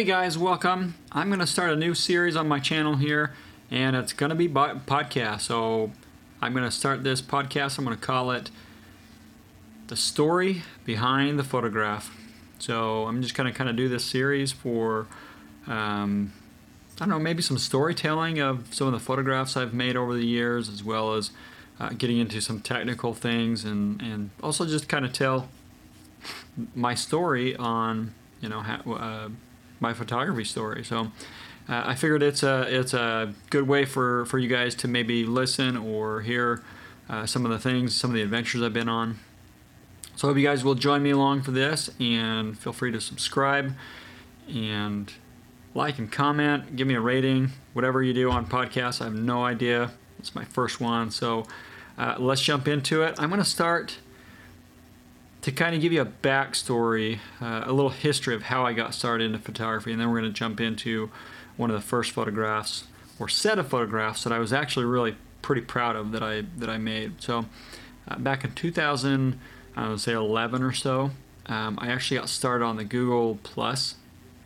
Hey guys, welcome. I'm going to start a new series on my channel here, and it's going to be podcast. So I'm going to start this podcast. I'm going to call it The Story Behind the Photograph. So I'm just going to kind of do this series for, um, I don't know, maybe some storytelling of some of the photographs I've made over the years, as well as uh, getting into some technical things, and, and also just kind of tell my story on, you know, how. Uh, my photography story. So uh, I figured it's a it's a good way for for you guys to maybe listen or hear uh, some of the things, some of the adventures I've been on. So I hope you guys will join me along for this, and feel free to subscribe and like and comment, give me a rating, whatever you do on podcasts. I have no idea. It's my first one, so uh, let's jump into it. I'm going to start to kind of give you a backstory, uh, a little history of how I got started into photography, and then we're going to jump into one of the first photographs or set of photographs that I was actually really pretty proud of that I that I made. So uh, back in 2000, I would say 11 or so, um, I actually got started on the Google Plus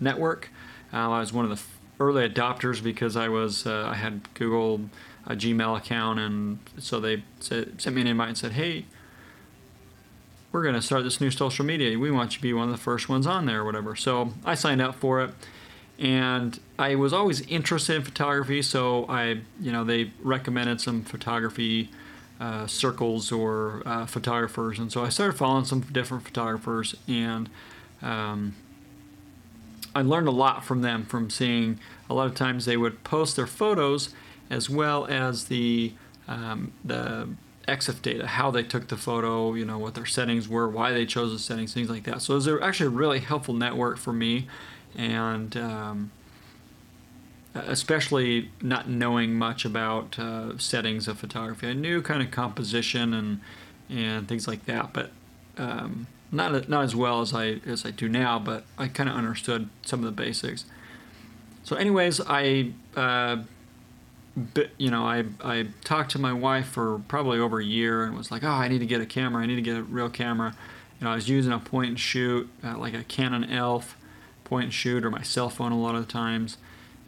network. Uh, I was one of the early adopters because I was uh, I had Google a Gmail account, and so they said, sent me an invite and said, "Hey." We're going to start this new social media. We want you to be one of the first ones on there or whatever. So I signed up for it. And I was always interested in photography, so I, you know, they recommended some photography uh, circles or uh, photographers, and so I started following some different photographers, and um, I learned a lot from them. From seeing a lot of times they would post their photos as well as the um, the EXIF data, how they took the photo, you know, what their settings were, why they chose the settings, things like that. So it was actually a really helpful network for me, and um, especially not knowing much about uh, settings of photography. I knew kind of composition and and things like that, but um, not not as well as I as I do now. But I kind of understood some of the basics. So, anyways, I. Uh, you know, I, I talked to my wife for probably over a year and was like, oh, I need to get a camera. I need to get a real camera. You know, I was using a point and shoot, uh, like a Canon ELPH point and shoot, or my cell phone a lot of the times.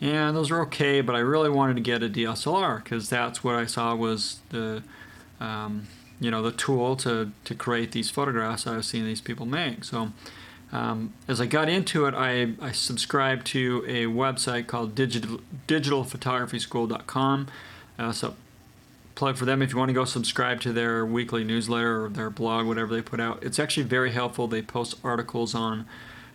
And those were okay, but I really wanted to get a DSLR because that's what I saw was the, um, you know, the tool to, to create these photographs I was seeing these people make. So um, as I got into it, I, I subscribed to a website called digital, digitalphotographyschool.com. Uh, so, plug for them if you want to go subscribe to their weekly newsletter or their blog, whatever they put out. It's actually very helpful. They post articles on,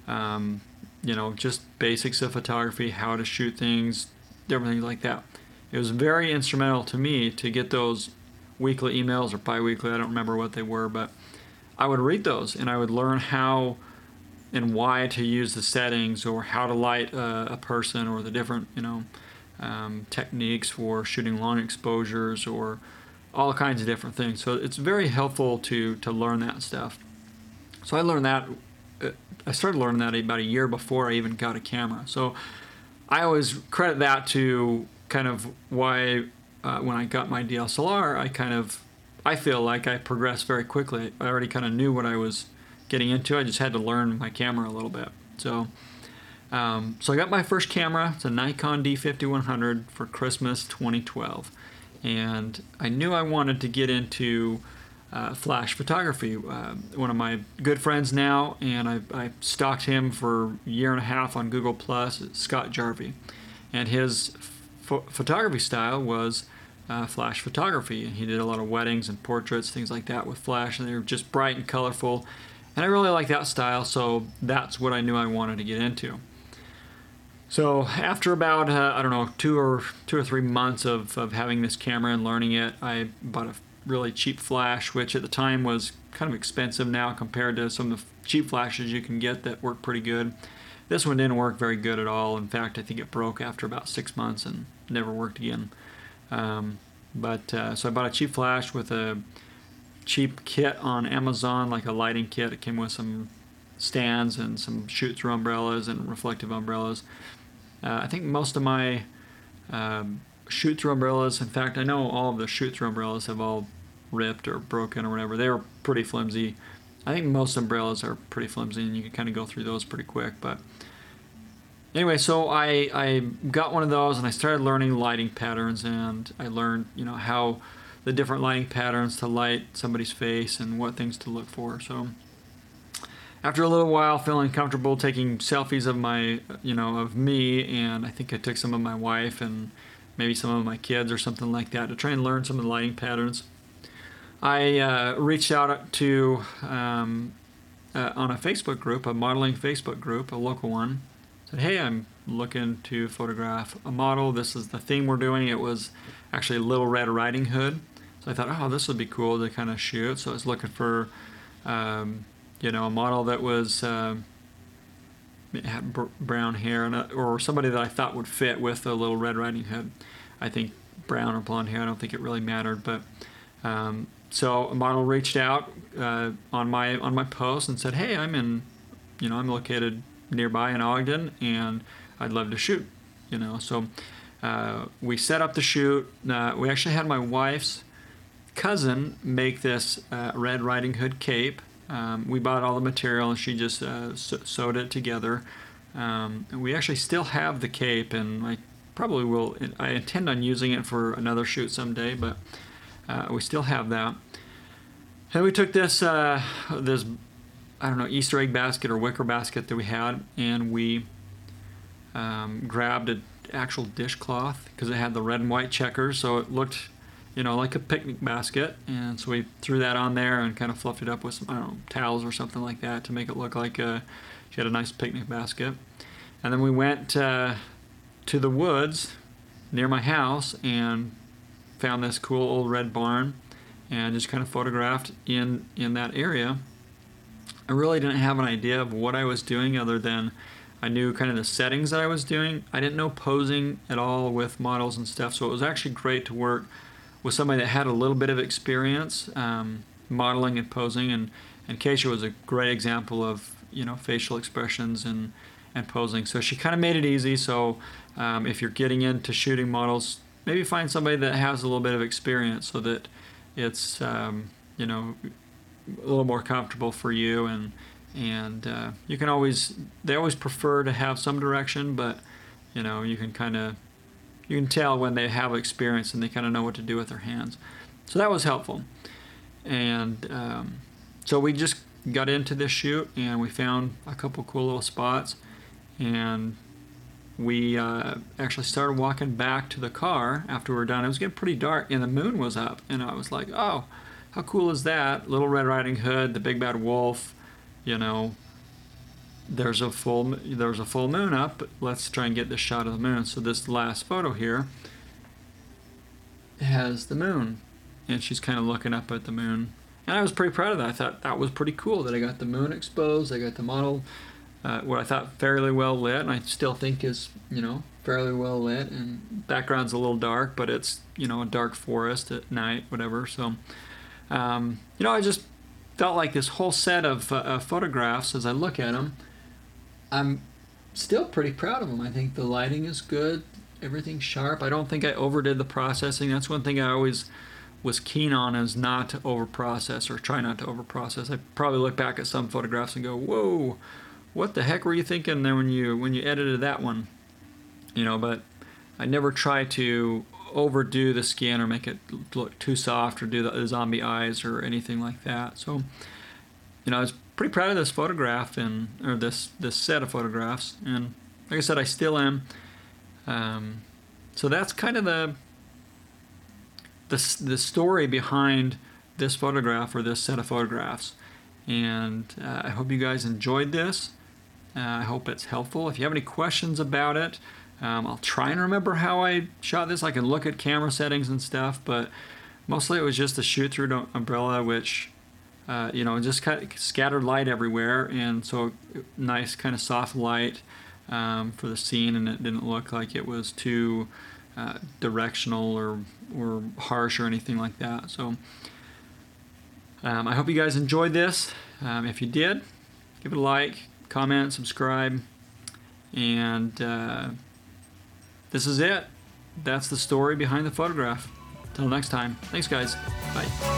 um, you know, just basics of photography, how to shoot things, different things like that. It was very instrumental to me to get those weekly emails or bi weekly, I don't remember what they were, but I would read those and I would learn how and why to use the settings or how to light a, a person or the different you know um, techniques for shooting long exposures or all kinds of different things. So it's very helpful to to learn that stuff. So I learned that. Uh, I started learning that about a year before I even got a camera. So I always credit that to kind of why uh, when I got my DSLR, I kind of I feel like I progressed very quickly. I already kind of knew what I was getting into. I just had to learn my camera a little bit. So, um, so I got my first camera. It's a Nikon D5100 for Christmas 2012, and I knew I wanted to get into uh, flash photography. Uh, one of my good friends now, and I, I, stalked him for a year and a half on Google Plus. Scott Jarvie, and his photography style was. Uh, flash photography, and he did a lot of weddings and portraits, things like that with flash, and they were just bright and colorful and I really like that style, so that's what I knew I wanted to get into. So after about uh, I don't know two or two or three months of, of having this camera and learning it, I bought a really cheap flash, which at the time was kind of expensive now compared to some of the cheap flashes you can get that work pretty good. This one didn't work very good at all. In fact, I think it broke after about six months and never worked again. Um, but uh, so I bought a cheap flash with a cheap kit on Amazon, like a lighting kit. It came with some stands and some shoot through umbrellas and reflective umbrellas. Uh, I think most of my um, shoot through umbrellas, in fact, I know all of the shoot through umbrellas have all ripped or broken or whatever. They were pretty flimsy. I think most umbrellas are pretty flimsy and you can kind of go through those pretty quick. But anyway, so I I got one of those and I started learning lighting patterns and I learned you know how the different lighting patterns to light somebody's face and what things to look for. So after a little while feeling comfortable taking selfies of my you know of me and I think I took some of my wife and maybe some of my kids or something like that to try and learn some of the lighting patterns. I uh, reached out to um, uh, on a Facebook group, a modeling Facebook group, a local one. Said, "Hey, I'm looking to photograph a model. This is the theme we're doing. It was actually Little Red Riding Hood. So I thought, oh, this would be cool to kind of shoot. So I was looking for, um, you know, a model that was uh, had brown hair and a, or somebody that I thought would fit with a Little Red Riding Hood. I think brown or blonde hair. I don't think it really mattered, but um, so a model reached out uh, on my on my post and said, "Hey, I'm in, you know, I'm located nearby in Ogden, and I'd love to shoot." You know, so uh, we set up the shoot. Uh, we actually had my wife's cousin make this uh, Red Riding Hood cape. Um, we bought all the material, and she just uh, sewed it together. Um, we actually still have the cape, and I probably will. I intend on using it for another shoot someday, but uh, we still have that. And we took this uh, this I don't know Easter egg basket or wicker basket that we had, and we um, grabbed an actual dishcloth because it had the red and white checkers, so it looked you know like a picnic basket. And so we threw that on there and kind of fluffed it up with some I don't know towels or something like that to make it look like a, she had a nice picnic basket. And then we went uh, to the woods near my house and found this cool old red barn and just kind of photographed in in that area. I really didn't have an idea of what I was doing other than I knew kind of the settings that I was doing. I didn't know posing at all with models and stuff, so it was actually great to work with somebody that had a little bit of experience um, modeling and posing. And and Keisha was a great example of you know facial expressions and and posing. So she kind of made it easy. So um, if you're getting into shooting models, maybe find somebody that has a little bit of experience so that it's um, you know a little more comfortable for you and and uh, you can always they always prefer to have some direction but you know you can kind of you can tell when they have experience and they kind of know what to do with their hands so that was helpful and um, so we just got into this shoot and we found a couple cool little spots and we uh, actually started walking back to the car after we were done. It was getting pretty dark and the moon was up, and I was like, "Oh, how cool is that? Little Red Riding Hood, the Big Bad Wolf, you know." There's a full there's a full moon up. Let's try and get this shot of the moon. So this last photo here has the moon, and she's kind of looking up at the moon. And I was pretty proud of that. I thought that was pretty cool that I got the moon exposed. I got the model uh, what I thought fairly well lit, and I still think is you know fairly well lit. And background's a little dark, but it's you know a dark forest at night, whatever. So um, you know I just felt like this whole set of uh, photographs as I look at them, I'm still pretty proud of them. I think the lighting is good, everything's sharp. I don't think I overdid the processing. That's one thing I always was keen on is not to overprocess or try not to overprocess. I probably look back at some photographs and go, whoa, what the heck were you thinking there when you when you edited that one? You know, but I never try to overdo the skin or make it look too soft or do the zombie eyes or anything like that. So, you know, I was pretty proud of this photograph and or this this set of photographs, and like I said, I still am. Um, so that's kind of the the the story behind this photograph or this set of photographs. And uh, I hope you guys enjoyed this. Uh, I hope it's helpful. If you have any questions about it, um, I'll try and remember how I shot this. I can look at camera settings and stuff, but mostly it was just a shoot through umbrella, which, uh, you know, just kind of scattered light everywhere. And so nice kind of soft light um, for the scene, and it didn't look like it was too uh, directional or, or harsh or anything like that. So um, I hope you guys enjoyed this. Um, if you did, give it a like, comment, subscribe, and uh, this is it. That's the story behind the photograph. Till next time. Thanks, guys. Bye.